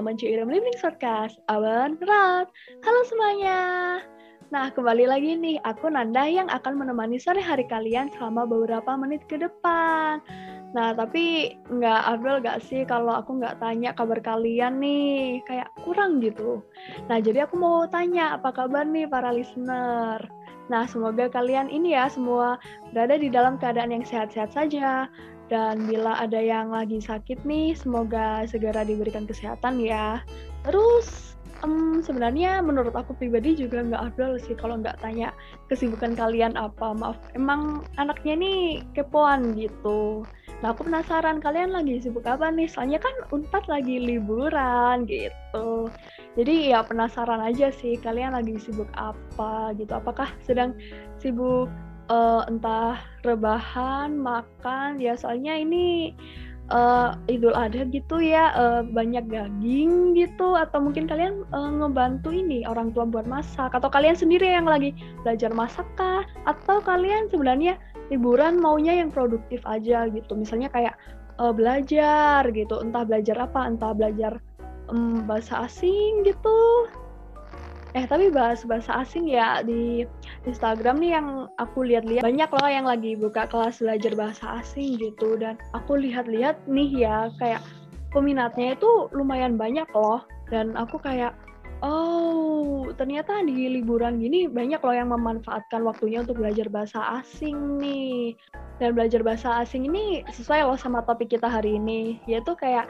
bersama Ciirem Living Podcast, Awan Rat. Halo semuanya. Nah, kembali lagi nih, aku Nanda yang akan menemani sore hari kalian selama beberapa menit ke depan. Nah, tapi nggak Abdul gak sih kalau aku nggak tanya kabar kalian nih, kayak kurang gitu. Nah, jadi aku mau tanya, apa kabar nih para listener? Nah, semoga kalian ini ya semua berada di dalam keadaan yang sehat-sehat saja, dan bila ada yang lagi sakit nih, semoga segera diberikan kesehatan ya. Terus, um, sebenarnya menurut aku pribadi juga nggak afdol sih kalau nggak tanya kesibukan kalian apa. Maaf, emang anaknya nih kepoan gitu. Nah, aku penasaran kalian lagi sibuk apa nih? Soalnya kan Unpad lagi liburan gitu. Jadi ya penasaran aja sih kalian lagi sibuk apa gitu. Apakah sedang sibuk uh, entah rebahan, makan, ya soalnya ini uh, Idul Adha gitu ya uh, banyak daging gitu atau mungkin kalian uh, ngebantu ini orang tua buat masak atau kalian sendiri yang lagi belajar masak kah? Atau kalian sebenarnya liburan maunya yang produktif aja gitu misalnya kayak uh, belajar gitu entah belajar apa entah belajar um, bahasa asing gitu Eh tapi bahas bahasa asing ya di Instagram nih yang aku lihat-lihat. Banyak loh yang lagi buka kelas belajar bahasa asing gitu. Dan aku lihat-lihat nih ya kayak peminatnya itu lumayan banyak loh. Dan aku kayak oh ternyata di liburan gini banyak loh yang memanfaatkan waktunya untuk belajar bahasa asing nih. Dan belajar bahasa asing ini sesuai loh sama topik kita hari ini. Yaitu kayak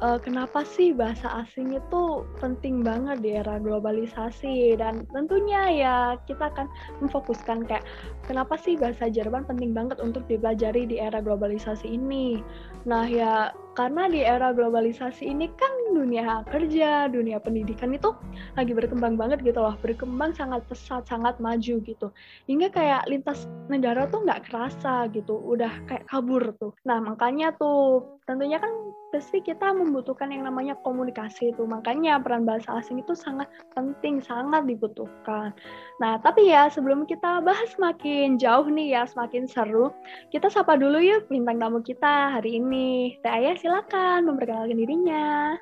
uh, kenapa sih bahasa asing itu penting banget di era globalisasi dan tentunya ya kita akan memfokuskan kayak kenapa sih bahasa Jerman penting banget untuk dipelajari di era globalisasi ini. Nah ya karena di era globalisasi ini kan dunia kerja, dunia pendidikan itu lagi berkembang banget gitu loh, berkembang sangat pesat, sangat maju gitu. Hingga kayak lintas negara tuh nggak kerasa gitu, udah kayak kabur tuh. Nah makanya tuh tentunya kan pasti kita membutuhkan yang namanya komunikasi itu. Makanya peran bahasa asing itu sangat penting, sangat dibutuhkan. Nah, tapi ya sebelum kita bahas semakin jauh nih ya, semakin seru, kita sapa dulu yuk bintang tamu kita hari ini. Teh Ayah silakan memperkenalkan dirinya.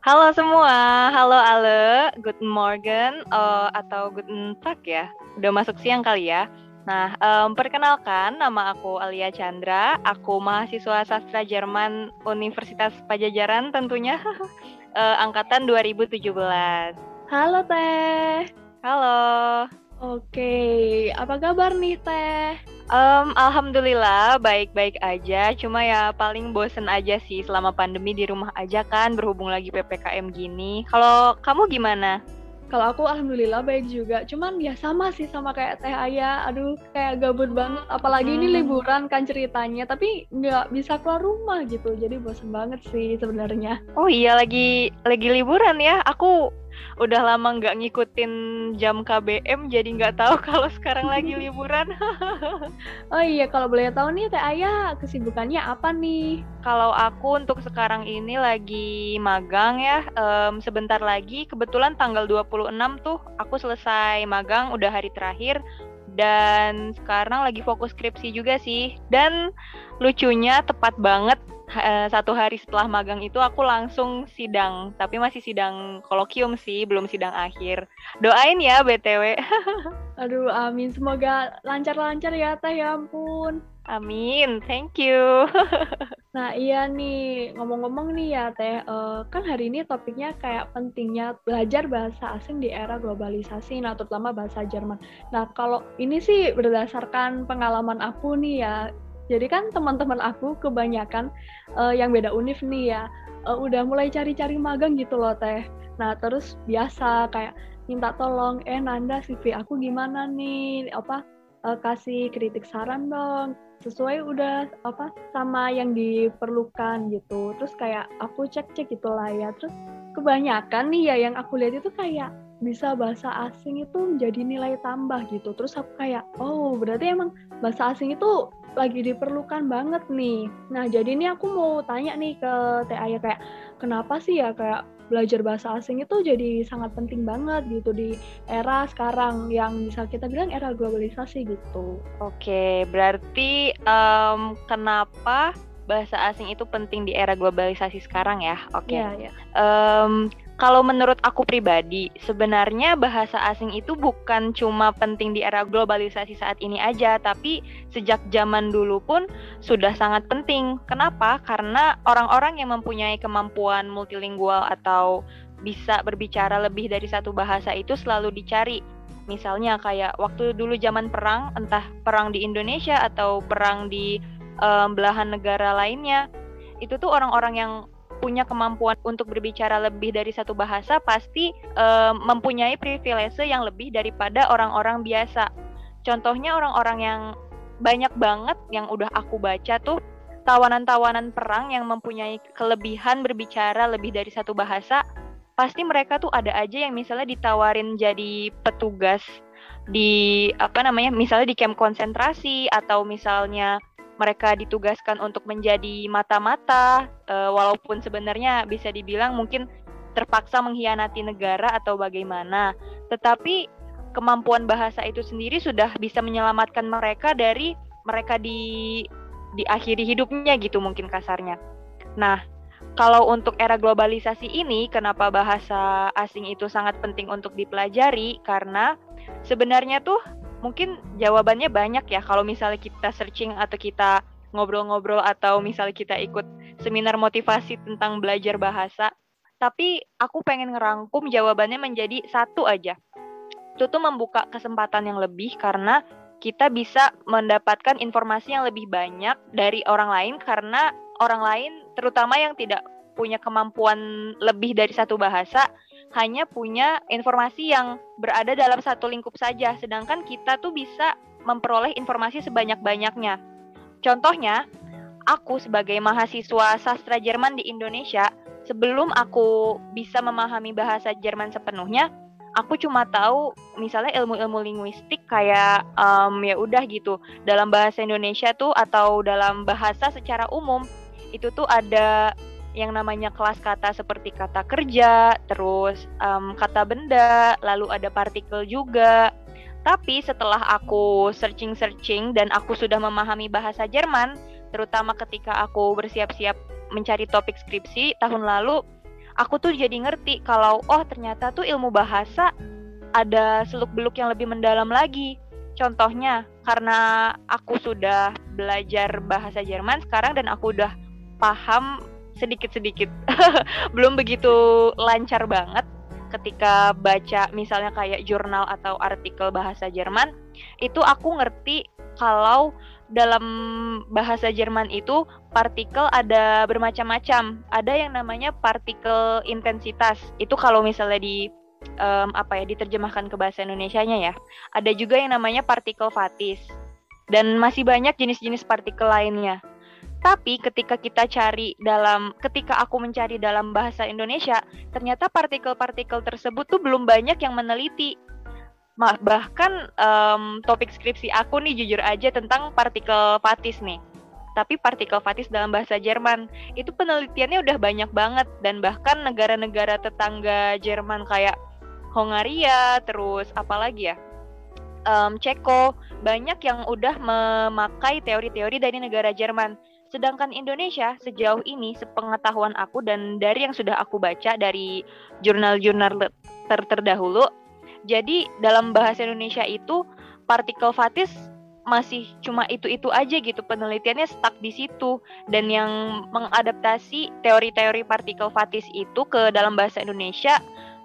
Halo semua, halo Ale, good morning uh, atau good tag ya. Udah masuk siang kali ya. Nah, um, perkenalkan nama aku Alia Chandra, aku mahasiswa sastra Jerman Universitas Pajajaran tentunya, uh, angkatan 2017. Halo Teh. Halo. Oke, apa kabar nih Teh? Um, Alhamdulillah baik-baik aja, cuma ya paling bosen aja sih selama pandemi di rumah aja kan, berhubung lagi PPKM gini. Kalau kamu gimana? Kalau aku alhamdulillah baik juga, cuman ya sama sih sama kayak Teh Ayah, aduh kayak gabut banget, apalagi hmm. ini liburan kan ceritanya, tapi nggak bisa keluar rumah gitu, jadi bosen banget sih sebenarnya. Oh iya lagi lagi liburan ya, aku udah lama nggak ngikutin jam KBM jadi nggak tahu kalau sekarang lagi liburan. oh iya kalau boleh tahu nih Teh Ayah kesibukannya apa nih? Kalau aku untuk sekarang ini lagi magang ya. Um, sebentar lagi kebetulan tanggal 26 tuh aku selesai magang udah hari terakhir dan sekarang lagi fokus skripsi juga sih. Dan lucunya tepat banget satu hari setelah magang itu aku langsung sidang, tapi masih sidang kolokium sih, belum sidang akhir. Doain ya BTW. Aduh, amin. Semoga lancar-lancar ya, Teh. Ya ampun. Amin, thank you. nah iya nih, ngomong-ngomong nih ya Teh, uh, kan hari ini topiknya kayak pentingnya belajar bahasa asing di era globalisasi, nah terutama bahasa Jerman. Nah kalau ini sih berdasarkan pengalaman aku nih ya, jadi kan teman-teman aku kebanyakan uh, yang beda univ nih ya, uh, udah mulai cari-cari magang gitu loh teh. Nah terus biasa kayak minta tolong, eh Nanda CV aku gimana nih, apa uh, kasih kritik saran dong, sesuai udah apa sama yang diperlukan gitu. Terus kayak aku cek-cek gitulah ya. Terus kebanyakan nih ya yang aku lihat itu kayak bisa bahasa asing itu menjadi nilai tambah gitu. Terus aku kayak, oh berarti emang bahasa asing itu lagi diperlukan banget nih. Nah, jadi ini aku mau tanya nih ke Teh Ayah kayak kenapa sih ya kayak belajar bahasa asing itu jadi sangat penting banget gitu di era sekarang yang bisa kita bilang era globalisasi gitu. Oke, berarti um, kenapa bahasa asing itu penting di era globalisasi sekarang ya. Oke. Okay. Iya, iya. Um, kalau menurut aku pribadi, sebenarnya bahasa asing itu bukan cuma penting di era globalisasi saat ini aja, tapi sejak zaman dulu pun sudah sangat penting. Kenapa? Karena orang-orang yang mempunyai kemampuan multilingual atau bisa berbicara lebih dari satu bahasa itu selalu dicari. Misalnya kayak waktu dulu zaman perang, entah perang di Indonesia atau perang di um, belahan negara lainnya, itu tuh orang-orang yang punya kemampuan untuk berbicara lebih dari satu bahasa pasti uh, mempunyai privilege yang lebih daripada orang-orang biasa. Contohnya orang-orang yang banyak banget yang udah aku baca tuh tawanan-tawanan perang yang mempunyai kelebihan berbicara lebih dari satu bahasa, pasti mereka tuh ada aja yang misalnya ditawarin jadi petugas di apa namanya misalnya di camp konsentrasi atau misalnya mereka ditugaskan untuk menjadi mata-mata, uh, walaupun sebenarnya bisa dibilang mungkin terpaksa mengkhianati negara atau bagaimana. Tetapi kemampuan bahasa itu sendiri sudah bisa menyelamatkan mereka dari mereka di di akhiri hidupnya gitu mungkin kasarnya. Nah, kalau untuk era globalisasi ini, kenapa bahasa asing itu sangat penting untuk dipelajari? Karena sebenarnya tuh mungkin jawabannya banyak ya kalau misalnya kita searching atau kita ngobrol-ngobrol atau misalnya kita ikut seminar motivasi tentang belajar bahasa. Tapi aku pengen ngerangkum jawabannya menjadi satu aja. Itu tuh membuka kesempatan yang lebih karena kita bisa mendapatkan informasi yang lebih banyak dari orang lain karena orang lain terutama yang tidak punya kemampuan lebih dari satu bahasa hanya punya informasi yang berada dalam satu lingkup saja, sedangkan kita tuh bisa memperoleh informasi sebanyak-banyaknya. Contohnya, aku sebagai mahasiswa sastra Jerman di Indonesia, sebelum aku bisa memahami bahasa Jerman sepenuhnya, aku cuma tahu misalnya ilmu-ilmu linguistik kayak um, ya udah gitu dalam bahasa Indonesia tuh atau dalam bahasa secara umum itu tuh ada yang namanya kelas kata seperti kata kerja, terus um, kata benda, lalu ada partikel juga. Tapi setelah aku searching-searching dan aku sudah memahami bahasa Jerman, terutama ketika aku bersiap-siap mencari topik skripsi tahun lalu, aku tuh jadi ngerti kalau oh ternyata tuh ilmu bahasa ada seluk-beluk yang lebih mendalam lagi. Contohnya, karena aku sudah belajar bahasa Jerman sekarang dan aku udah paham sedikit-sedikit belum begitu lancar banget ketika baca misalnya kayak jurnal atau artikel bahasa Jerman itu aku ngerti kalau dalam bahasa Jerman itu partikel ada bermacam-macam. Ada yang namanya partikel intensitas. Itu kalau misalnya di um, apa ya diterjemahkan ke bahasa Indonesianya ya. Ada juga yang namanya partikel fatis. Dan masih banyak jenis-jenis partikel lainnya. Tapi ketika kita cari dalam, ketika aku mencari dalam bahasa Indonesia, ternyata partikel-partikel tersebut tuh belum banyak yang meneliti. Bahkan um, topik skripsi aku nih jujur aja tentang partikel fatis nih. Tapi partikel fatis dalam bahasa Jerman itu penelitiannya udah banyak banget dan bahkan negara-negara tetangga Jerman kayak Hongaria, terus apalagi ya, um, Ceko banyak yang udah memakai teori-teori dari negara Jerman. Sedangkan Indonesia sejauh ini sepengetahuan aku dan dari yang sudah aku baca dari jurnal-jurnal ter terdahulu, jadi dalam bahasa Indonesia itu partikel fatis masih cuma itu-itu aja gitu penelitiannya stuck di situ. Dan yang mengadaptasi teori-teori partikel fatis itu ke dalam bahasa Indonesia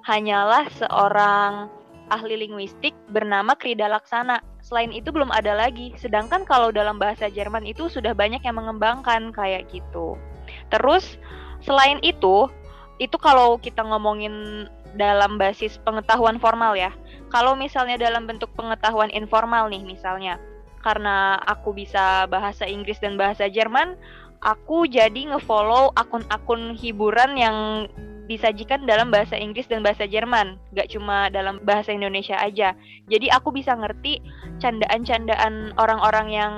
hanyalah seorang ahli linguistik bernama Krida Laksana selain itu belum ada lagi. Sedangkan kalau dalam bahasa Jerman itu sudah banyak yang mengembangkan kayak gitu. Terus selain itu, itu kalau kita ngomongin dalam basis pengetahuan formal ya. Kalau misalnya dalam bentuk pengetahuan informal nih misalnya, karena aku bisa bahasa Inggris dan bahasa Jerman, aku jadi ngefollow akun-akun hiburan yang disajikan dalam bahasa Inggris dan bahasa Jerman, gak cuma dalam bahasa Indonesia aja. Jadi aku bisa ngerti candaan-candaan orang-orang yang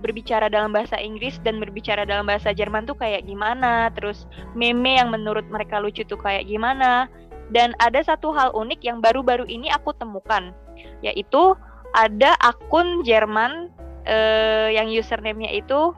berbicara dalam bahasa Inggris dan berbicara dalam bahasa Jerman tuh kayak gimana, terus meme yang menurut mereka lucu tuh kayak gimana. Dan ada satu hal unik yang baru-baru ini aku temukan, yaitu ada akun Jerman eh, yang username-nya itu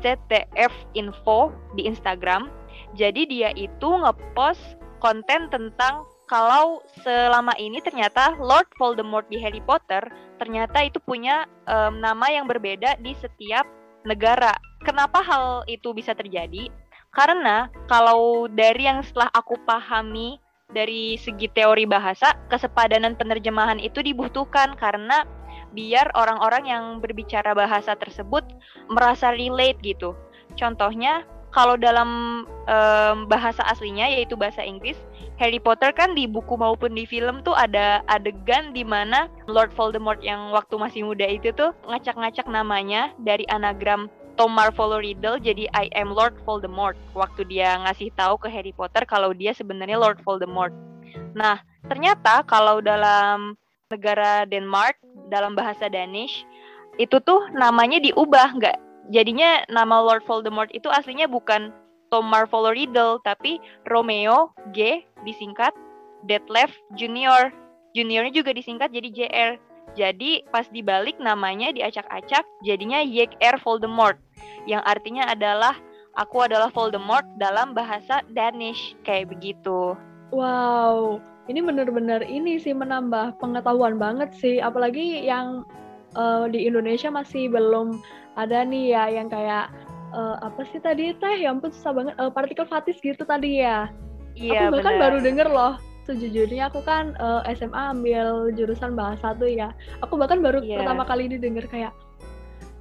ZTF Info di Instagram. Jadi dia itu ngepost konten tentang kalau selama ini ternyata Lord Voldemort di Harry Potter ternyata itu punya um, nama yang berbeda di setiap negara. Kenapa hal itu bisa terjadi? Karena kalau dari yang setelah aku pahami dari segi teori bahasa, kesepadanan penerjemahan itu dibutuhkan karena biar orang-orang yang berbicara bahasa tersebut merasa relate gitu. Contohnya, kalau dalam um, bahasa aslinya yaitu bahasa Inggris, Harry Potter kan di buku maupun di film tuh ada adegan di mana Lord Voldemort yang waktu masih muda itu tuh ngacak-ngacak namanya dari anagram Tom Marvolo Riddle jadi I am Lord Voldemort waktu dia ngasih tahu ke Harry Potter kalau dia sebenarnya Lord Voldemort. Nah, ternyata kalau dalam negara Denmark dalam bahasa Danish itu tuh namanya diubah nggak jadinya nama Lord Voldemort itu aslinya bukan Tom Marvolo Riddle tapi Romeo G disingkat Detlef Junior. Juniornya juga disingkat jadi JR. Jadi pas dibalik namanya diacak-acak jadinya Yek-Er Voldemort yang artinya adalah aku adalah Voldemort dalam bahasa Danish kayak begitu. Wow, ini benar-benar ini sih menambah pengetahuan banget sih apalagi yang uh, di Indonesia masih belum ada nih ya yang kayak uh, apa sih tadi teh yang pun susah banget uh, partikel fatis gitu tadi ya. Iya, aku bahkan bener. baru denger loh sejujurnya aku kan uh, SMA ambil jurusan bahasa tuh ya. Aku bahkan baru yeah. pertama kali ini denger kayak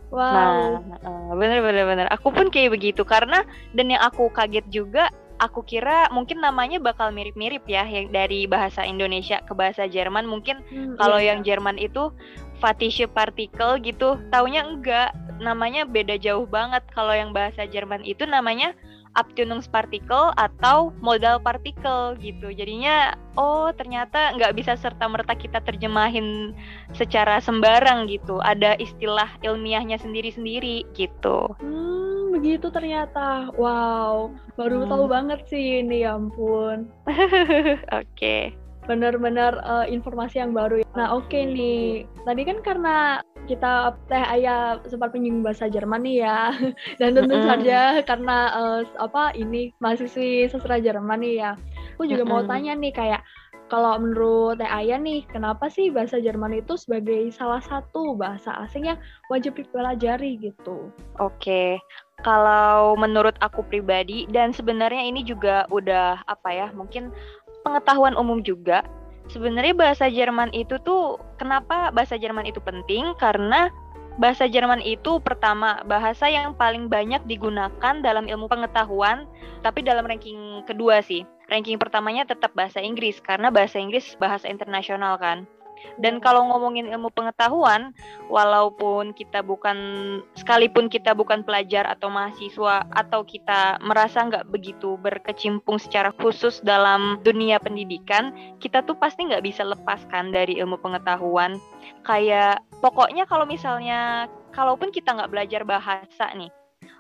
Wow. Nah, uh, bener bener bener. Aku pun kayak begitu karena dan yang aku kaget juga, aku kira mungkin namanya bakal mirip-mirip ya yang dari bahasa Indonesia ke bahasa Jerman. Mungkin hmm, kalau iya. yang Jerman itu Fatische Partikel gitu, taunya enggak. Namanya beda jauh banget. Kalau yang bahasa Jerman itu namanya Abtönungspartikel atau modal partikel gitu. Jadinya oh ternyata nggak bisa serta merta kita terjemahin secara sembarang gitu. Ada istilah ilmiahnya sendiri-sendiri gitu. Hmm, begitu ternyata. Wow, baru hmm. tahu banget sih ini ya ampun. Oke. okay benar-benar uh, informasi yang baru. Nah, oke okay nih. Tadi kan karena kita Teh Ayah sempat menyinggung bahasa Jerman nih ya. Dan tentu mm -hmm. saja karena uh, apa ini mahasiswi sastra Jerman nih ya. Aku juga mm -hmm. mau tanya nih kayak kalau menurut Teh Ayah nih, kenapa sih bahasa Jerman itu sebagai salah satu bahasa asing yang wajib dipelajari gitu? Oke, kalau menurut aku pribadi dan sebenarnya ini juga udah apa ya, mungkin pengetahuan umum juga, sebenarnya bahasa Jerman itu tuh kenapa bahasa Jerman itu penting? Karena bahasa Jerman itu pertama bahasa yang paling banyak digunakan dalam ilmu pengetahuan, tapi dalam ranking kedua sih. Ranking pertamanya tetap bahasa Inggris karena bahasa Inggris bahasa internasional kan. Dan kalau ngomongin ilmu pengetahuan, walaupun kita bukan sekalipun kita bukan pelajar atau mahasiswa atau kita merasa nggak begitu berkecimpung secara khusus dalam dunia pendidikan, kita tuh pasti nggak bisa lepaskan dari ilmu pengetahuan. Kayak pokoknya kalau misalnya kalaupun kita nggak belajar bahasa nih,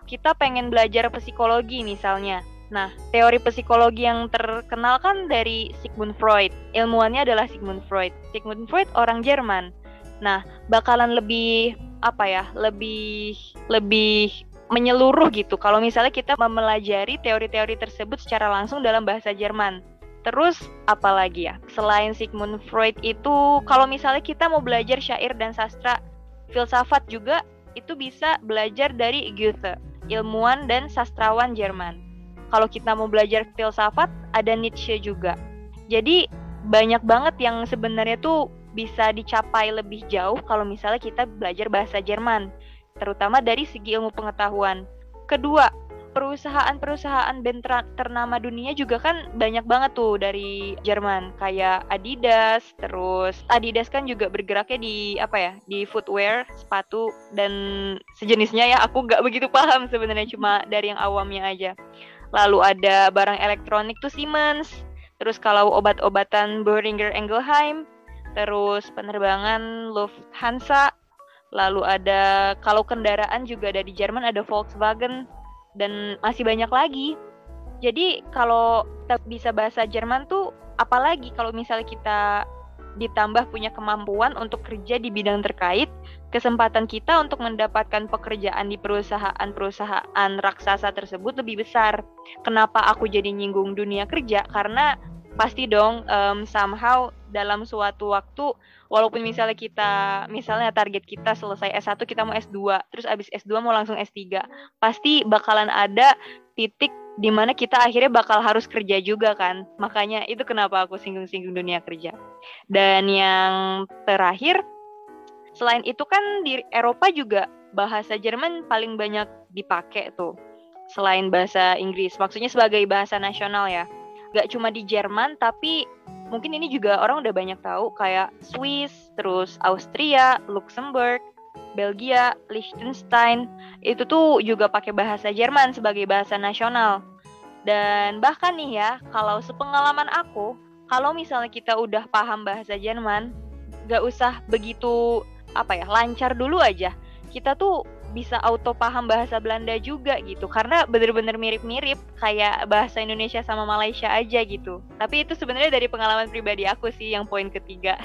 kita pengen belajar psikologi misalnya Nah, teori psikologi yang terkenal kan dari Sigmund Freud. Ilmuannya adalah Sigmund Freud. Sigmund Freud orang Jerman. Nah, bakalan lebih apa ya? Lebih lebih menyeluruh gitu kalau misalnya kita mempelajari teori-teori tersebut secara langsung dalam bahasa Jerman. Terus apalagi ya? Selain Sigmund Freud itu kalau misalnya kita mau belajar syair dan sastra filsafat juga itu bisa belajar dari Goethe, ilmuwan dan sastrawan Jerman kalau kita mau belajar filsafat ada Nietzsche juga. Jadi banyak banget yang sebenarnya tuh bisa dicapai lebih jauh kalau misalnya kita belajar bahasa Jerman, terutama dari segi ilmu pengetahuan. Kedua, perusahaan-perusahaan band ternama dunia juga kan banyak banget tuh dari Jerman kayak Adidas terus Adidas kan juga bergeraknya di apa ya di footwear sepatu dan sejenisnya ya aku nggak begitu paham sebenarnya cuma dari yang awamnya aja lalu ada barang elektronik tuh Siemens, terus kalau obat-obatan Boehringer Ingelheim, terus penerbangan Lufthansa, lalu ada kalau kendaraan juga ada di Jerman ada Volkswagen. Dan masih banyak lagi. Jadi kalau kita bisa bahasa Jerman tuh apalagi kalau misalnya kita ditambah punya kemampuan untuk kerja di bidang terkait, kesempatan kita untuk mendapatkan pekerjaan di perusahaan-perusahaan raksasa tersebut lebih besar. Kenapa aku jadi nyinggung dunia kerja? Karena pasti dong um, somehow dalam suatu waktu walaupun misalnya kita misalnya target kita selesai S1 kita mau S2 terus abis S2 mau langsung S3 pasti bakalan ada titik di mana kita akhirnya bakal harus kerja juga kan. Makanya itu kenapa aku singgung-singgung dunia kerja. Dan yang terakhir selain itu kan di Eropa juga bahasa Jerman paling banyak dipakai tuh selain bahasa Inggris. Maksudnya sebagai bahasa nasional ya. Gak cuma di Jerman tapi mungkin ini juga orang udah banyak tahu kayak Swiss, terus Austria, Luxembourg, Belgia, Liechtenstein itu tuh juga pakai bahasa Jerman sebagai bahasa nasional. Dan bahkan nih ya, kalau sepengalaman aku, kalau misalnya kita udah paham bahasa Jerman, gak usah begitu apa ya lancar dulu aja. Kita tuh bisa auto paham bahasa Belanda juga gitu karena bener-bener mirip-mirip kayak bahasa Indonesia sama Malaysia aja gitu tapi itu sebenarnya dari pengalaman pribadi aku sih yang poin ketiga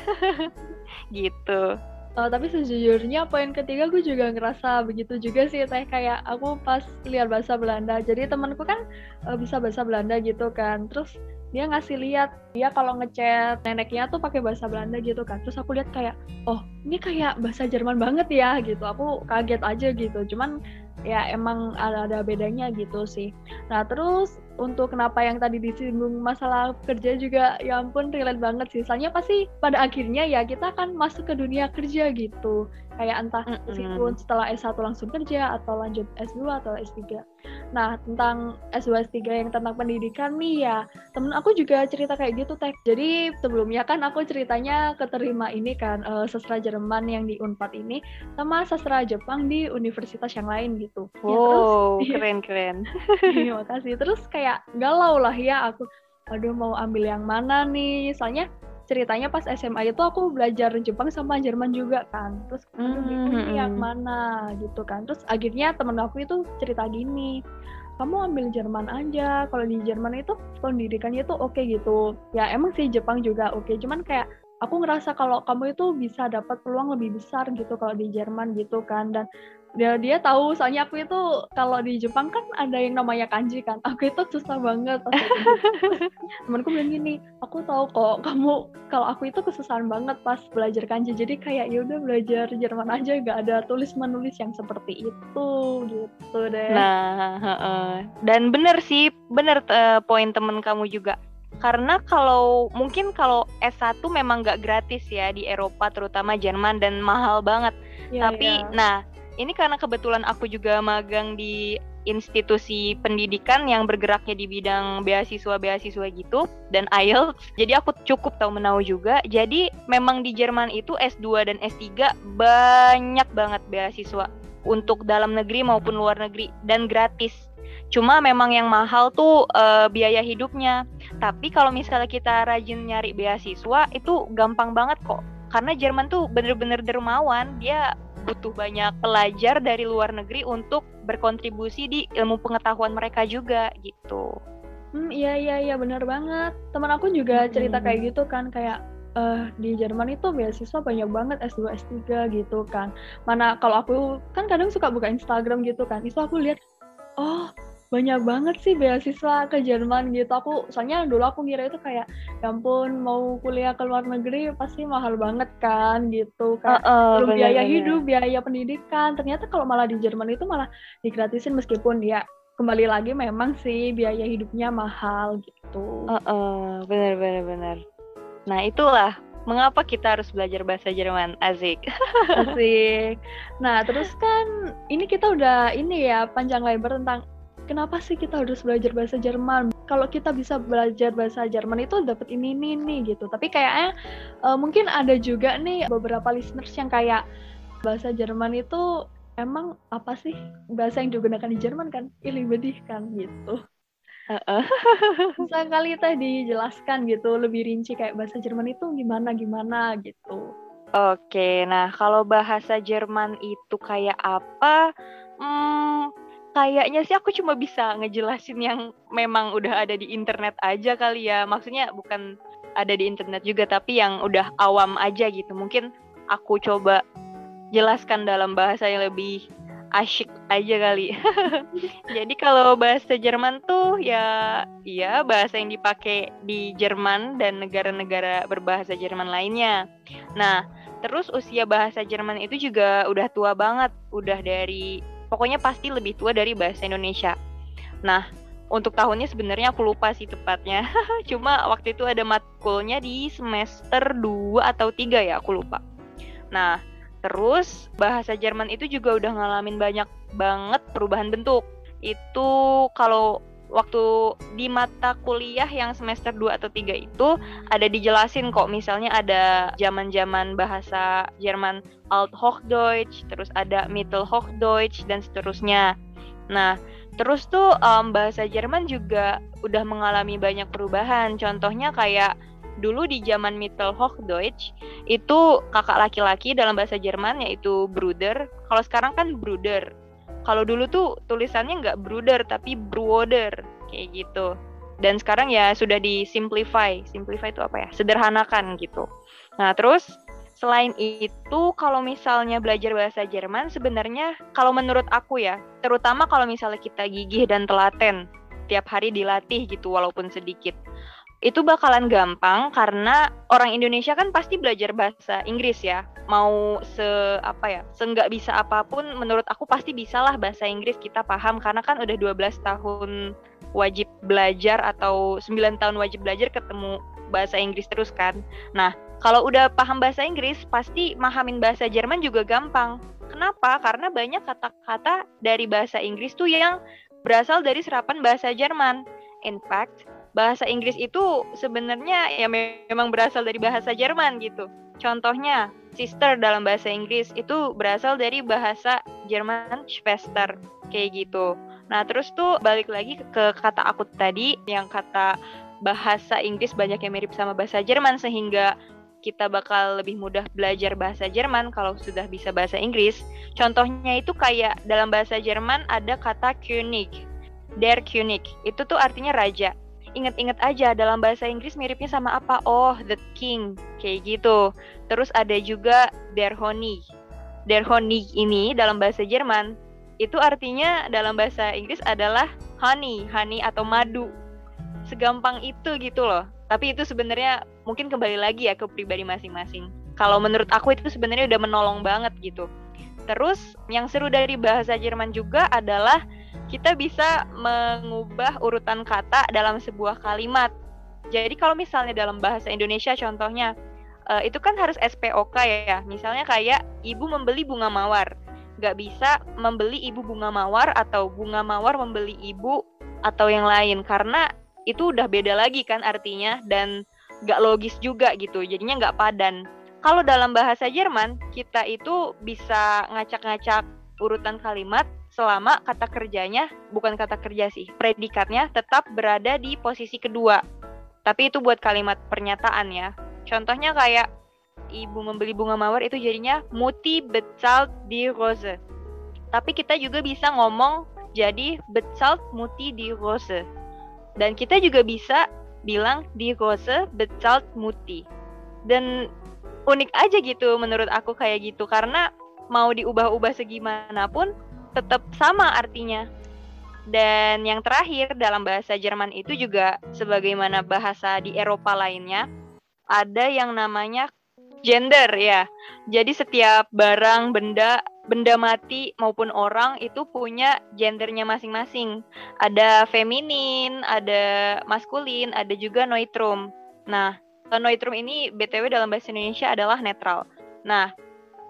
gitu Uh, tapi sejujurnya poin ketiga gue juga ngerasa begitu juga sih teh. Kayak aku pas lihat bahasa Belanda jadi temanku kan uh, bisa bahasa Belanda gitu kan. Terus dia ngasih lihat dia kalau ngechat neneknya tuh pakai bahasa Belanda gitu kan. Terus aku lihat kayak oh ini kayak bahasa Jerman banget ya gitu. Aku kaget aja gitu. Cuman ya emang ada, ada bedanya gitu sih. Nah terus untuk kenapa yang tadi disinggung masalah kerja juga ya ampun relate banget sih soalnya pasti pada akhirnya ya kita akan masuk ke dunia kerja gitu kayak entah meskipun setelah S1 langsung kerja atau lanjut S2 atau S3 Nah, tentang S2 S3 yang tentang pendidikan nih ya, temen aku juga cerita kayak gitu, Teh. Jadi sebelumnya kan aku ceritanya keterima ini kan, uh, sastra Jerman yang di UNPAD ini, sama sastra Jepang di universitas yang lain gitu. Wow, ya, keren-keren. Terima kasih. Terus kayak galau lah ya aku, aduh mau ambil yang mana nih, soalnya ceritanya pas SMA itu aku belajar Jepang sama Jerman juga kan terus aduh bingung mm -hmm. yang mana gitu kan terus akhirnya temen aku itu cerita gini kamu ambil Jerman aja kalau di Jerman itu pendidikannya itu oke okay gitu ya emang sih Jepang juga oke okay. cuman kayak aku ngerasa kalau kamu itu bisa dapat peluang lebih besar gitu kalau di Jerman gitu kan dan dia dia tahu soalnya aku itu kalau di Jepang kan ada yang namanya kanji kan. Aku itu susah banget. Pas temanku bilang gini aku tahu kok kamu kalau aku itu kesusahan banget pas belajar kanji. Jadi kayak ya udah belajar Jerman aja gak ada tulis menulis yang seperti itu gitu deh. Nah uh, dan bener sih bener uh, poin temen kamu juga. Karena kalau mungkin kalau S1 memang nggak gratis ya di Eropa terutama Jerman dan mahal banget. Ya, tapi ya. nah ini karena kebetulan aku juga magang di institusi pendidikan yang bergeraknya di bidang beasiswa-beasiswa gitu dan IELTS. Jadi aku cukup tahu menau juga. Jadi memang di Jerman itu S2 dan S3 banyak banget beasiswa untuk dalam negeri maupun luar negeri dan gratis. Cuma memang yang mahal tuh uh, biaya hidupnya. Tapi kalau misalnya kita rajin nyari beasiswa itu gampang banget kok. Karena Jerman tuh bener-bener dermawan, dia butuh banyak pelajar dari luar negeri untuk berkontribusi di ilmu pengetahuan mereka juga gitu. Hmm, iya iya iya benar banget. Teman aku juga cerita hmm. kayak gitu kan kayak uh, di Jerman itu beasiswa banyak banget S2 S3 gitu kan. Mana kalau aku kan kadang suka buka Instagram gitu kan. Itu aku lihat oh banyak banget sih beasiswa ke Jerman gitu. Aku soalnya dulu aku ngira itu kayak ya ampun mau kuliah ke luar negeri pasti mahal banget kan gitu kan. Uh, uh, Belum biaya bener. hidup, biaya pendidikan. Ternyata kalau malah di Jerman itu malah digratisin meskipun ya kembali lagi memang sih biaya hidupnya mahal gitu. Uh, uh, bener bener bener. Nah itulah mengapa kita harus belajar bahasa Jerman Azik Asik nah terus kan ini kita udah ini ya panjang lebar tentang kenapa sih kita harus belajar bahasa Jerman? Kalau kita bisa belajar bahasa Jerman itu dapat ini ini nih gitu. Tapi kayaknya uh, mungkin ada juga nih beberapa listeners yang kayak bahasa Jerman itu emang apa sih bahasa yang digunakan di Jerman kan? Pilih bedih kan gitu. Bisa kali teh dijelaskan gitu lebih rinci kayak bahasa Jerman itu gimana gimana gitu. Oke, nah kalau bahasa Jerman itu kayak apa? Hmm, kayaknya sih aku cuma bisa ngejelasin yang memang udah ada di internet aja kali ya. Maksudnya bukan ada di internet juga tapi yang udah awam aja gitu. Mungkin aku coba jelaskan dalam bahasa yang lebih asyik aja kali. Jadi kalau bahasa Jerman tuh ya iya bahasa yang dipakai di Jerman dan negara-negara berbahasa Jerman lainnya. Nah, terus usia bahasa Jerman itu juga udah tua banget, udah dari pokoknya pasti lebih tua dari bahasa Indonesia. Nah, untuk tahunnya sebenarnya aku lupa sih tepatnya. Cuma waktu itu ada matkulnya di semester 2 atau 3 ya, aku lupa. Nah, Terus bahasa Jerman itu juga udah ngalamin banyak banget perubahan bentuk. Itu kalau waktu di mata kuliah yang semester 2 atau 3 itu ada dijelasin kok misalnya ada zaman-zaman bahasa Jerman Althochdeutsch, terus ada Mittelhochdeutsch dan seterusnya. Nah, terus tuh um, bahasa Jerman juga udah mengalami banyak perubahan. Contohnya kayak dulu di zaman Mittelhochdeutsch itu kakak laki-laki dalam bahasa Jerman yaitu Bruder. Kalau sekarang kan Bruder. Kalau dulu tuh tulisannya nggak Bruder tapi Bruder kayak gitu. Dan sekarang ya sudah di simplify. Simplify itu apa ya? Sederhanakan gitu. Nah, terus selain itu kalau misalnya belajar bahasa Jerman sebenarnya kalau menurut aku ya, terutama kalau misalnya kita gigih dan telaten tiap hari dilatih gitu walaupun sedikit itu bakalan gampang karena orang Indonesia kan pasti belajar bahasa Inggris ya. Mau se apa ya, seenggak bisa apa pun menurut aku pasti bisalah bahasa Inggris kita paham karena kan udah 12 tahun wajib belajar atau 9 tahun wajib belajar ketemu bahasa Inggris terus kan. Nah, kalau udah paham bahasa Inggris pasti mahamin bahasa Jerman juga gampang. Kenapa? Karena banyak kata-kata dari bahasa Inggris tuh yang berasal dari serapan bahasa Jerman. In fact, bahasa Inggris itu sebenarnya ya memang berasal dari bahasa Jerman gitu. Contohnya, sister dalam bahasa Inggris itu berasal dari bahasa Jerman Schwester kayak gitu. Nah, terus tuh balik lagi ke kata aku tadi yang kata bahasa Inggris banyak yang mirip sama bahasa Jerman sehingga kita bakal lebih mudah belajar bahasa Jerman kalau sudah bisa bahasa Inggris. Contohnya itu kayak dalam bahasa Jerman ada kata König. Der König. Itu tuh artinya raja inget-inget aja dalam bahasa Inggris miripnya sama apa? Oh, the king, kayak gitu. Terus ada juga der Honig. Der Honig ini dalam bahasa Jerman itu artinya dalam bahasa Inggris adalah honey, honey atau madu. Segampang itu gitu loh. Tapi itu sebenarnya mungkin kembali lagi ya ke pribadi masing-masing. Kalau menurut aku itu sebenarnya udah menolong banget gitu. Terus yang seru dari bahasa Jerman juga adalah kita bisa mengubah urutan kata dalam sebuah kalimat. Jadi kalau misalnya dalam bahasa Indonesia contohnya uh, itu kan harus SPOK ya. Misalnya kayak ibu membeli bunga mawar. Gak bisa membeli ibu bunga mawar atau bunga mawar membeli ibu atau yang lain karena itu udah beda lagi kan artinya dan gak logis juga gitu. Jadinya gak padan. Kalau dalam bahasa Jerman kita itu bisa ngacak-ngacak urutan kalimat selama kata kerjanya bukan kata kerja sih, predikatnya tetap berada di posisi kedua. Tapi itu buat kalimat pernyataan ya. Contohnya kayak ibu membeli bunga mawar itu jadinya muti bezahlt di rose. Tapi kita juga bisa ngomong jadi bezahlt muti di rose. Dan kita juga bisa bilang di rose bezahlt muti. Dan unik aja gitu menurut aku kayak gitu karena mau diubah-ubah segimanapun tetap sama artinya. Dan yang terakhir dalam bahasa Jerman itu juga sebagaimana bahasa di Eropa lainnya ada yang namanya gender ya. Jadi setiap barang, benda, benda mati maupun orang itu punya gendernya masing-masing. Ada feminin, ada maskulin, ada juga neutrum. Nah, neutrum ini BTW dalam bahasa Indonesia adalah netral. Nah,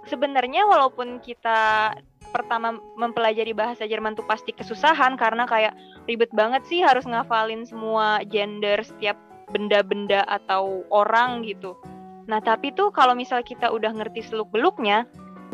sebenarnya walaupun kita pertama mempelajari bahasa Jerman tuh pasti kesusahan karena kayak ribet banget sih harus ngafalin semua gender setiap benda-benda atau orang gitu. Nah, tapi tuh kalau misal kita udah ngerti seluk-beluknya,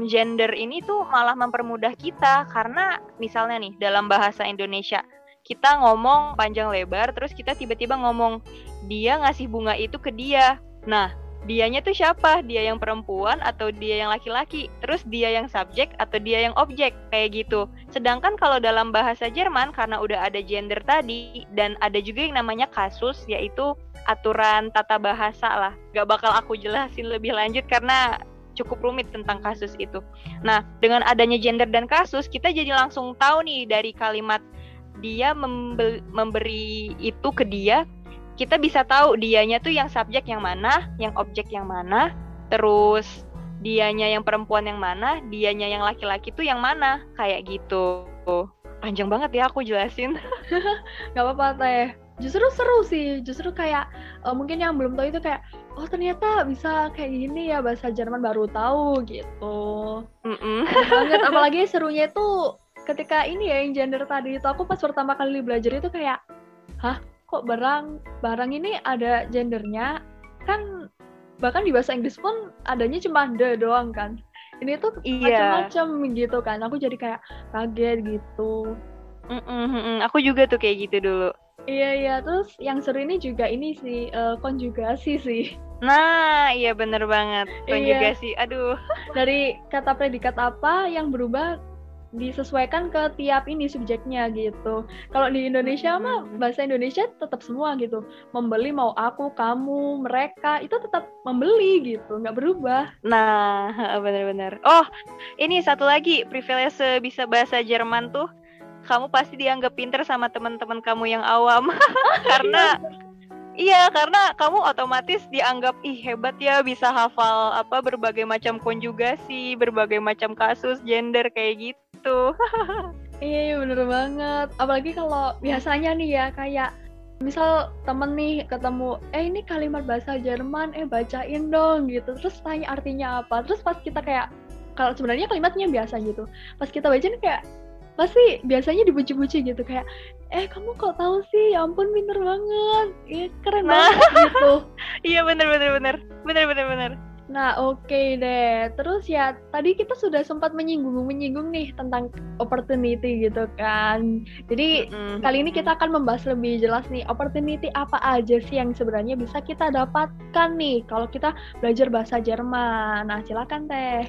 gender ini tuh malah mempermudah kita karena misalnya nih dalam bahasa Indonesia kita ngomong panjang lebar terus kita tiba-tiba ngomong dia ngasih bunga itu ke dia. Nah, dianya tuh siapa? Dia yang perempuan atau dia yang laki-laki? Terus dia yang subjek atau dia yang objek? Kayak gitu. Sedangkan kalau dalam bahasa Jerman karena udah ada gender tadi dan ada juga yang namanya kasus yaitu aturan tata bahasa lah. Gak bakal aku jelasin lebih lanjut karena cukup rumit tentang kasus itu. Nah, dengan adanya gender dan kasus, kita jadi langsung tahu nih dari kalimat dia memberi itu ke dia kita bisa tahu dianya tuh yang subjek yang mana, yang objek yang mana, terus dianya yang perempuan yang mana, dianya yang laki-laki tuh yang mana, kayak gitu. Panjang banget ya aku jelasin. Gak apa-apa teh. Justru seru sih, justru kayak uh, mungkin yang belum tahu itu kayak oh ternyata bisa kayak gini ya bahasa Jerman baru tahu gitu. Mm -mm. banget apalagi serunya itu ketika ini ya yang gender tadi itu aku pas pertama kali belajar itu kayak hah kok barang barang ini ada gendernya kan bahkan di bahasa Inggris pun adanya cuma the doang kan ini tuh iya. macam-macam gitu kan aku jadi kayak kaget gitu mm -mm, aku juga tuh kayak gitu dulu iya iya terus yang seru ini juga ini sih uh, konjugasi sih Nah, iya bener banget. Iya. Konjugasi. Iya. Aduh. Dari kata predikat apa yang berubah disesuaikan ke tiap ini subjeknya gitu. Kalau di Indonesia mah hmm. bahasa Indonesia tetap semua gitu. Membeli mau aku, kamu, mereka itu tetap membeli gitu, nggak berubah. Nah, benar-benar. Oh, ini satu lagi privilege bisa bahasa Jerman tuh kamu pasti dianggap pinter sama teman-teman kamu yang awam karena Iya, karena kamu otomatis dianggap ih hebat ya bisa hafal apa berbagai macam konjugasi, berbagai macam kasus gender kayak gitu. iya, iya bener banget. Apalagi kalau biasanya nih ya kayak misal temen nih ketemu, eh ini kalimat bahasa Jerman, eh bacain dong gitu. Terus tanya artinya apa. Terus pas kita kayak kalau sebenarnya kalimatnya biasa gitu. Pas kita bacain kayak pasti biasanya dipuji-puji gitu kayak eh kamu kok tahu sih ya ampun pinter banget ya keren nah. banget gitu iya bener bener bener bener bener bener Nah, oke okay deh. Terus ya, tadi kita sudah sempat menyinggung-menyinggung nih tentang opportunity gitu kan. Jadi, mm-hmm. kali ini kita akan membahas lebih jelas nih, opportunity apa aja sih yang sebenarnya bisa kita dapatkan nih kalau kita belajar bahasa Jerman. Nah, silakan teh.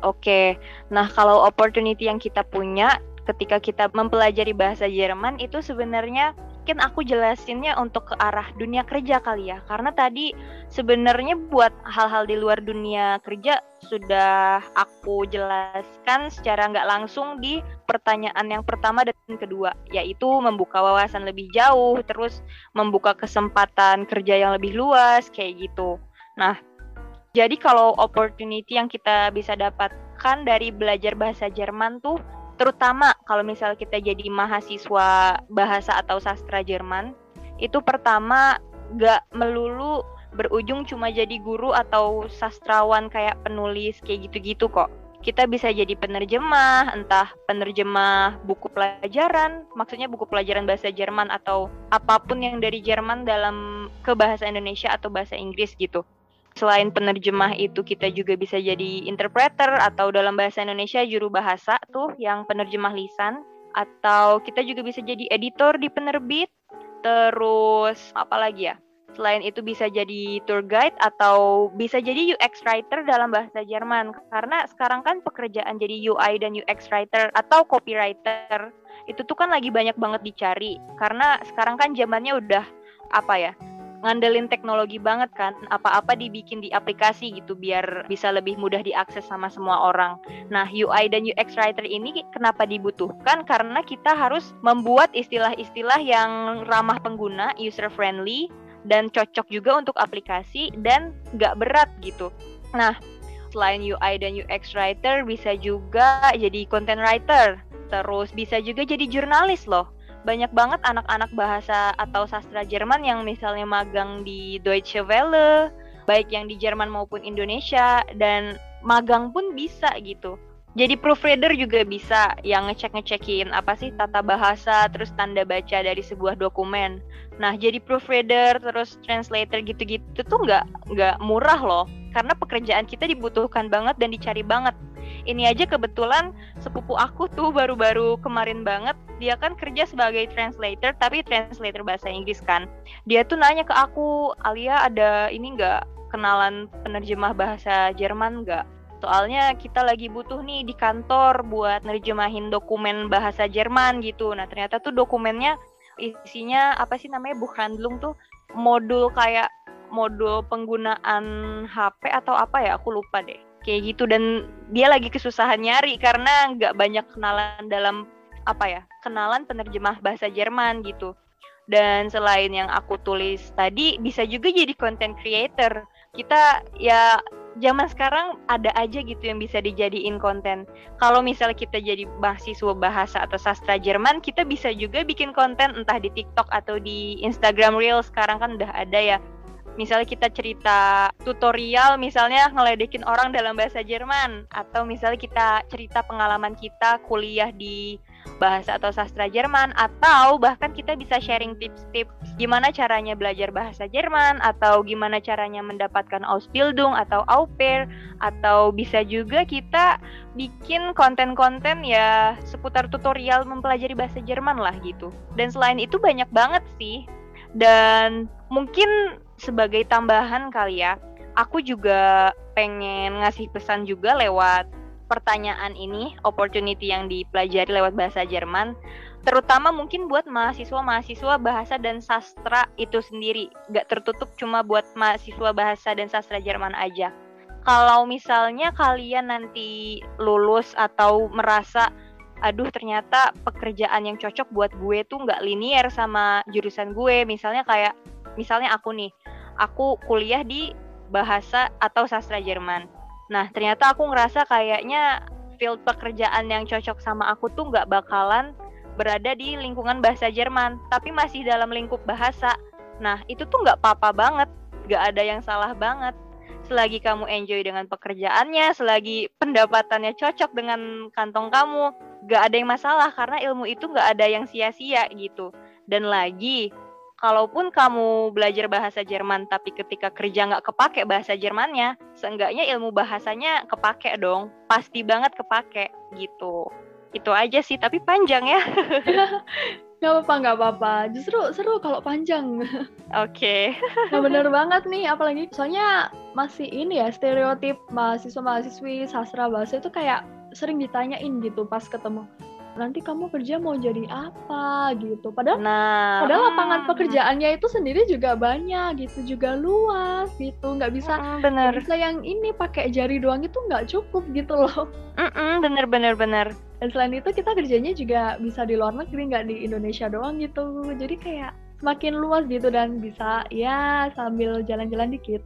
Oke, nah kalau opportunity yang kita punya ketika kita mempelajari bahasa Jerman itu sebenarnya mungkin aku jelasinnya untuk ke arah dunia kerja kali ya. Karena tadi sebenarnya buat hal-hal di luar dunia kerja sudah aku jelaskan secara nggak langsung di pertanyaan yang pertama dan kedua yaitu membuka wawasan lebih jauh terus membuka kesempatan kerja yang lebih luas kayak gitu. Nah jadi kalau opportunity yang kita bisa dapatkan dari belajar bahasa Jerman tuh terutama kalau misal kita jadi mahasiswa bahasa atau sastra Jerman itu pertama gak melulu berujung cuma jadi guru atau sastrawan kayak penulis kayak gitu-gitu kok. Kita bisa jadi penerjemah, entah penerjemah buku pelajaran, maksudnya buku pelajaran bahasa Jerman atau apa pun yang dari Jerman dalam ke bahasa Indonesia atau bahasa Inggris gitu selain penerjemah itu kita juga bisa jadi interpreter atau dalam bahasa Indonesia juru bahasa tuh yang penerjemah lisan. Atau kita juga bisa jadi editor di penerbit. Terus apa lagi ya? Selain itu bisa jadi tour guide atau bisa jadi UX writer dalam bahasa Jerman. Karena sekarang kan pekerjaan jadi UI dan UX writer atau copywriter itu tuh kan lagi banyak banget dicari. Karena sekarang kan zamannya udah apa ya ngandelin teknologi banget kan apa-apa dibikin di aplikasi gitu biar bisa lebih mudah diakses sama semua orang. Nah, UI dan UX writer ini kenapa dibutuhkan? Karena kita harus membuat istilah-istilah yang ramah pengguna, user friendly dan cocok juga untuk aplikasi dan nggak berat gitu. Nah, selain UI dan UX writer bisa juga jadi content writer, terus bisa juga jadi jurnalis loh banyak banget anak-anak bahasa atau sastra Jerman yang misalnya magang di Deutsche Welle, baik yang di Jerman maupun Indonesia dan magang pun bisa gitu. Jadi proofreader juga bisa yang ngecek-ngecekin apa sih tata bahasa terus tanda baca dari sebuah dokumen. Nah, jadi proofreader terus translator gitu-gitu tuh nggak nggak murah loh. Karena pekerjaan kita dibutuhkan banget dan dicari banget ini aja kebetulan sepupu aku tuh baru-baru kemarin banget dia kan kerja sebagai translator tapi translator bahasa Inggris kan dia tuh nanya ke aku Alia ada ini nggak kenalan penerjemah bahasa Jerman nggak? Soalnya kita lagi butuh nih di kantor buat nerjemahin dokumen bahasa Jerman gitu. Nah ternyata tuh dokumennya isinya apa sih namanya Buchhandlung tuh modul kayak modul penggunaan HP atau apa ya aku lupa deh kayak gitu dan dia lagi kesusahan nyari karena nggak banyak kenalan dalam apa ya kenalan penerjemah bahasa Jerman gitu dan selain yang aku tulis tadi bisa juga jadi content creator kita ya zaman sekarang ada aja gitu yang bisa dijadiin konten. Kalau misalnya kita jadi mahasiswa bahasa atau sastra Jerman, kita bisa juga bikin konten entah di TikTok atau di Instagram Reels. Sekarang kan udah ada ya. Misalnya kita cerita tutorial, misalnya ngeledekin orang dalam bahasa Jerman, atau misalnya kita cerita pengalaman kita kuliah di bahasa atau sastra Jerman atau bahkan kita bisa sharing tips-tips gimana caranya belajar bahasa Jerman atau gimana caranya mendapatkan Ausbildung atau au pair atau bisa juga kita bikin konten-konten ya seputar tutorial mempelajari bahasa Jerman lah gitu. Dan selain itu banyak banget sih. Dan mungkin sebagai tambahan kali ya, aku juga pengen ngasih pesan juga lewat pertanyaan ini, opportunity yang dipelajari lewat bahasa Jerman, terutama mungkin buat mahasiswa-mahasiswa bahasa dan sastra itu sendiri, gak tertutup cuma buat mahasiswa bahasa dan sastra Jerman aja. Kalau misalnya kalian nanti lulus atau merasa, aduh ternyata pekerjaan yang cocok buat gue tuh nggak linear sama jurusan gue, misalnya kayak, misalnya aku nih, aku kuliah di bahasa atau sastra Jerman Nah, ternyata aku ngerasa kayaknya field pekerjaan yang cocok sama aku tuh nggak bakalan berada di lingkungan bahasa Jerman, tapi masih dalam lingkup bahasa. Nah, itu tuh nggak apa-apa banget, nggak ada yang salah banget. Selagi kamu enjoy dengan pekerjaannya, selagi pendapatannya cocok dengan kantong kamu, nggak ada yang masalah karena ilmu itu nggak ada yang sia-sia gitu. Dan lagi, kalaupun kamu belajar bahasa Jerman tapi ketika kerja nggak kepake bahasa Jermannya, seenggaknya ilmu bahasanya kepake dong. Pasti banget kepake gitu. Itu aja sih, tapi panjang ya. Gak apa-apa, gak apa-apa. Justru seru kalau panjang. Oke. Okay. nah bener banget nih, apalagi soalnya masih ini ya, stereotip mahasiswa-mahasiswi sastra bahasa itu kayak sering ditanyain gitu pas ketemu nanti kamu kerja mau jadi apa gitu. Padahal nah, padahal lapangan pekerjaannya itu sendiri juga banyak gitu, juga luas gitu. Nggak bisa mm, bener. bisa yang ini pakai jari doang itu nggak cukup gitu loh. Mm -mm, bener bener bener. Dan selain itu kita kerjanya juga bisa di luar negeri nggak di Indonesia doang gitu. Jadi kayak semakin luas gitu dan bisa ya sambil jalan-jalan dikit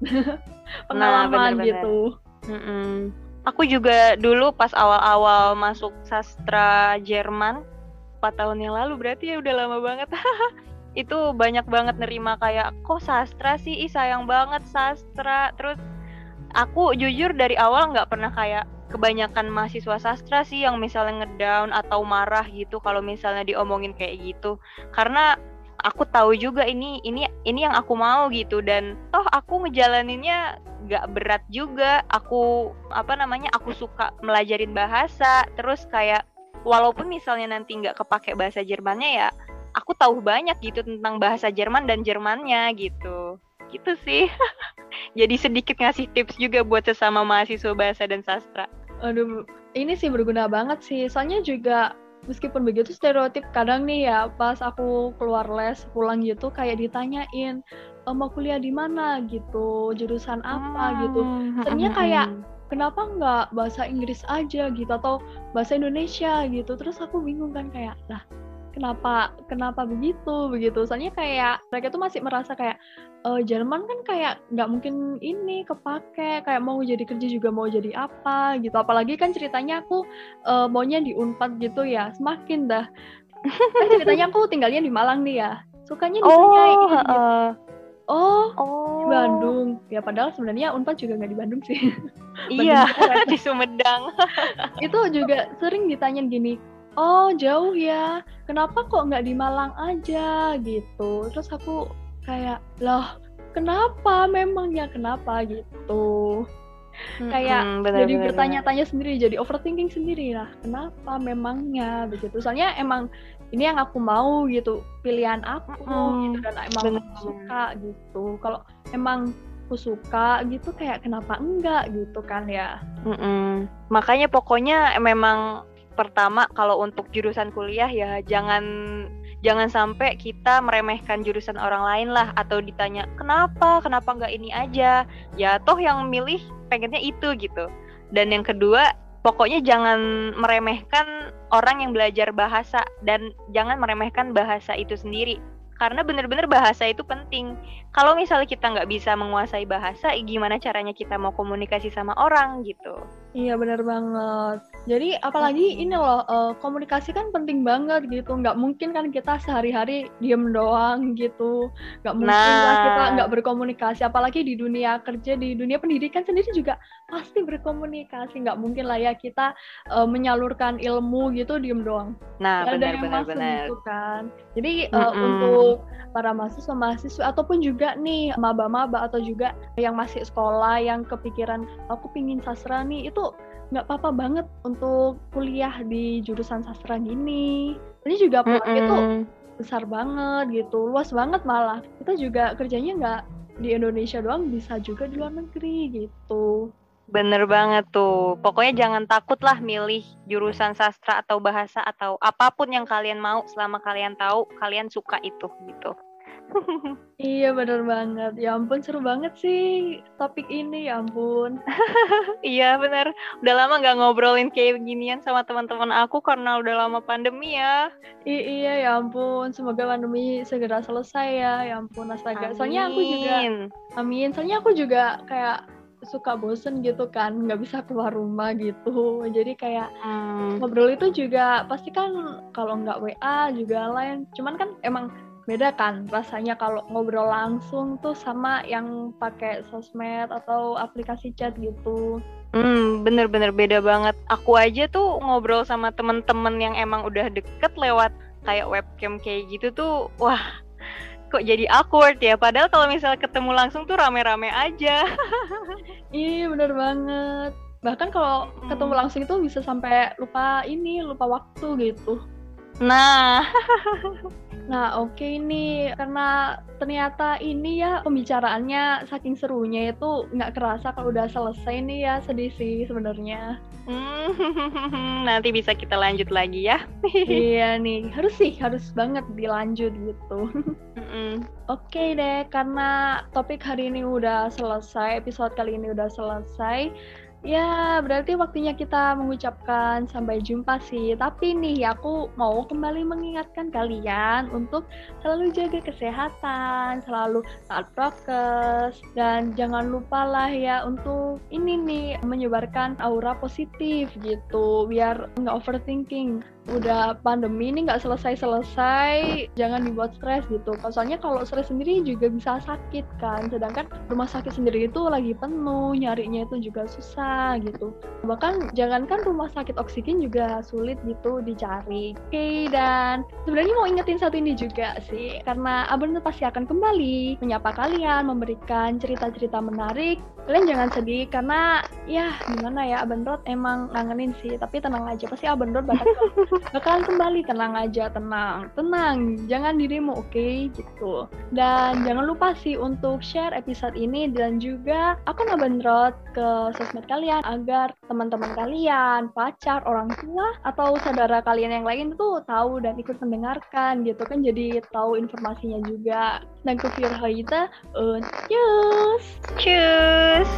pengalaman nah, bener -bener. gitu. Mm -mm aku juga dulu pas awal-awal masuk sastra Jerman 4 tahun yang lalu berarti ya udah lama banget. Itu banyak banget nerima kayak kok sastra sih? Ih sayang banget sastra. Terus aku jujur dari awal nggak pernah kayak kebanyakan mahasiswa sastra sih yang misalnya ngedown atau marah gitu kalau misalnya diomongin kayak gitu. Karena aku tahu juga ini ini ini yang aku mau gitu. Dan toh aku ngejalaninnya gak berat juga. Aku apa namanya aku suka melajarin bahasa. Terus kayak walaupun misalnya nanti nggak kepake bahasa Jermannya ya aku tahu banyak gitu tentang bahasa Jerman dan Jermannya gitu. Gitu sih. Jadi sedikit ngasih tips juga buat sesama mahasiswa bahasa dan sastra. Aduh ini sih berguna banget sih. Soalnya juga meskipun begitu stereotip kadang nih ya pas aku keluar les pulang gitu kayak ditanyain e, mau kuliah di mana? gitu jurusan apa hmm. gitu. ternyata kayak kenapa nggak bahasa Inggris aja? gitu atau bahasa Indonesia gitu. Terus aku bingung kan kayak lah kenapa kenapa begitu begitu soalnya kayak mereka tuh masih merasa kayak e, Jerman kan kayak nggak mungkin ini kepake kayak mau jadi kerja juga mau jadi apa gitu apalagi kan ceritanya aku uh, maunya di Unpad gitu ya semakin dah kan ceritanya aku tinggalnya di Malang nih ya sukanya di oh, gitu. uh, Oh, oh, Bandung. Ya padahal sebenarnya Unpad juga nggak di Bandung sih. iya, di Sumedang. itu juga sering ditanya gini, oh jauh ya, kenapa kok nggak di Malang aja gitu. Terus aku kayak, loh kenapa memangnya kenapa gitu. Hmm, kayak bener, jadi bertanya-tanya sendiri, jadi overthinking sendiri lah. Kenapa memangnya begitu? Soalnya emang ini yang aku mau gitu pilihan aku hmm, gitu dan emang bener. aku suka gitu kalau emang aku suka gitu kayak kenapa enggak gitu kan ya Mm-mm. makanya pokoknya memang pertama kalau untuk jurusan kuliah ya jangan jangan sampai kita meremehkan jurusan orang lain lah atau ditanya kenapa kenapa nggak ini aja ya toh yang milih pengennya itu gitu dan yang kedua pokoknya jangan meremehkan orang yang belajar bahasa dan jangan meremehkan bahasa itu sendiri karena bener-bener bahasa itu penting. Kalau misalnya kita nggak bisa menguasai bahasa, gimana caranya kita mau komunikasi sama orang gitu? Iya benar banget. Jadi apalagi ini loh uh, komunikasi kan penting banget gitu. Nggak mungkin kan kita sehari-hari diem doang gitu. Nggak mungkin nah. lah kita nggak berkomunikasi. Apalagi di dunia kerja, di dunia pendidikan sendiri juga pasti berkomunikasi. Nggak mungkin lah ya kita uh, menyalurkan ilmu gitu diem doang. Nah benar-benar benar. Gitu kan. Jadi uh, mm -hmm. untuk para mahasiswa-mahasiswa ataupun juga nih maba-maba atau juga yang masih sekolah yang kepikiran aku pingin sastra nih itu nggak apa-apa banget untuk kuliah di jurusan sastra gini. Ini juga peluangnya mm -mm. tuh besar banget gitu, luas banget malah. Kita juga kerjanya nggak di Indonesia doang, bisa juga di luar negeri gitu. Bener banget tuh. Pokoknya jangan takut lah milih jurusan sastra atau bahasa atau apa pun yang kalian mau selama kalian tahu kalian suka itu gitu iya bener banget. Ya ampun seru banget sih topik ini ya ampun. iya bener. Udah lama nggak ngobrolin kayak beginian sama teman-teman aku karena udah lama pandemi ya. I iya ya ampun. Semoga pandemi segera selesai ya. Ya ampun astaga. Amin. Soalnya aku juga. Amin. Soalnya aku juga kayak suka bosen gitu kan nggak bisa keluar rumah gitu jadi kayak hmm. ngobrol itu juga pasti kan kalau nggak WA juga lain cuman kan emang beda kan rasanya kalau ngobrol langsung tuh sama yang pakai sosmed atau aplikasi chat gitu. Hmm, bener-bener beda banget. Aku aja tuh ngobrol sama temen-temen yang emang udah deket lewat kayak webcam kayak gitu tuh, wah kok jadi awkward ya. Padahal kalau misalnya ketemu langsung tuh rame-rame aja. iya bener banget. Bahkan kalau hmm. ketemu langsung itu bisa sampai lupa ini, lupa waktu gitu. Nah, Nah, oke okay nih, karena ternyata ini ya pembicaraannya saking serunya itu nggak kerasa kalau udah selesai nih ya, sedih sih sebenarnya. Hmm, nanti bisa kita lanjut lagi ya. iya nih, harus sih, harus banget dilanjut gitu. Oke okay deh, karena topik hari ini udah selesai, episode kali ini udah selesai. Ya, berarti waktunya kita mengucapkan sampai jumpa sih. Tapi nih, aku mau kembali mengingatkan kalian untuk selalu jaga kesehatan, selalu taat prokes, dan jangan lupa lah ya untuk ini nih, menyebarkan aura positif gitu, biar nggak overthinking udah pandemi ini nggak selesai-selesai, jangan dibuat stres gitu. Soalnya kalau stres sendiri juga bisa sakit kan, sedangkan rumah sakit sendiri itu lagi penuh, nyarinya itu juga susah gitu. Bahkan jangankan rumah sakit oksigen juga sulit gitu dicari. Oke, okay, dan sebenarnya mau ingetin satu ini juga sih, karena Abang pasti akan kembali menyapa kalian, memberikan cerita-cerita menarik. Kalian jangan sedih karena ya gimana ya Abang emang ngangenin sih, tapi tenang aja pasti Abang bakal bakalan kembali tenang aja tenang tenang. Jangan dirimu oke? Okay? gitu. Dan jangan lupa sih untuk share episode ini dan juga akun Abandrot ke sosmed kalian agar teman-teman kalian pacar orang tua atau saudara kalian yang lain tuh tahu dan ikut mendengarkan gitu kan. Jadi tahu informasinya juga. Dan ke Firhaita uh, cheers cheers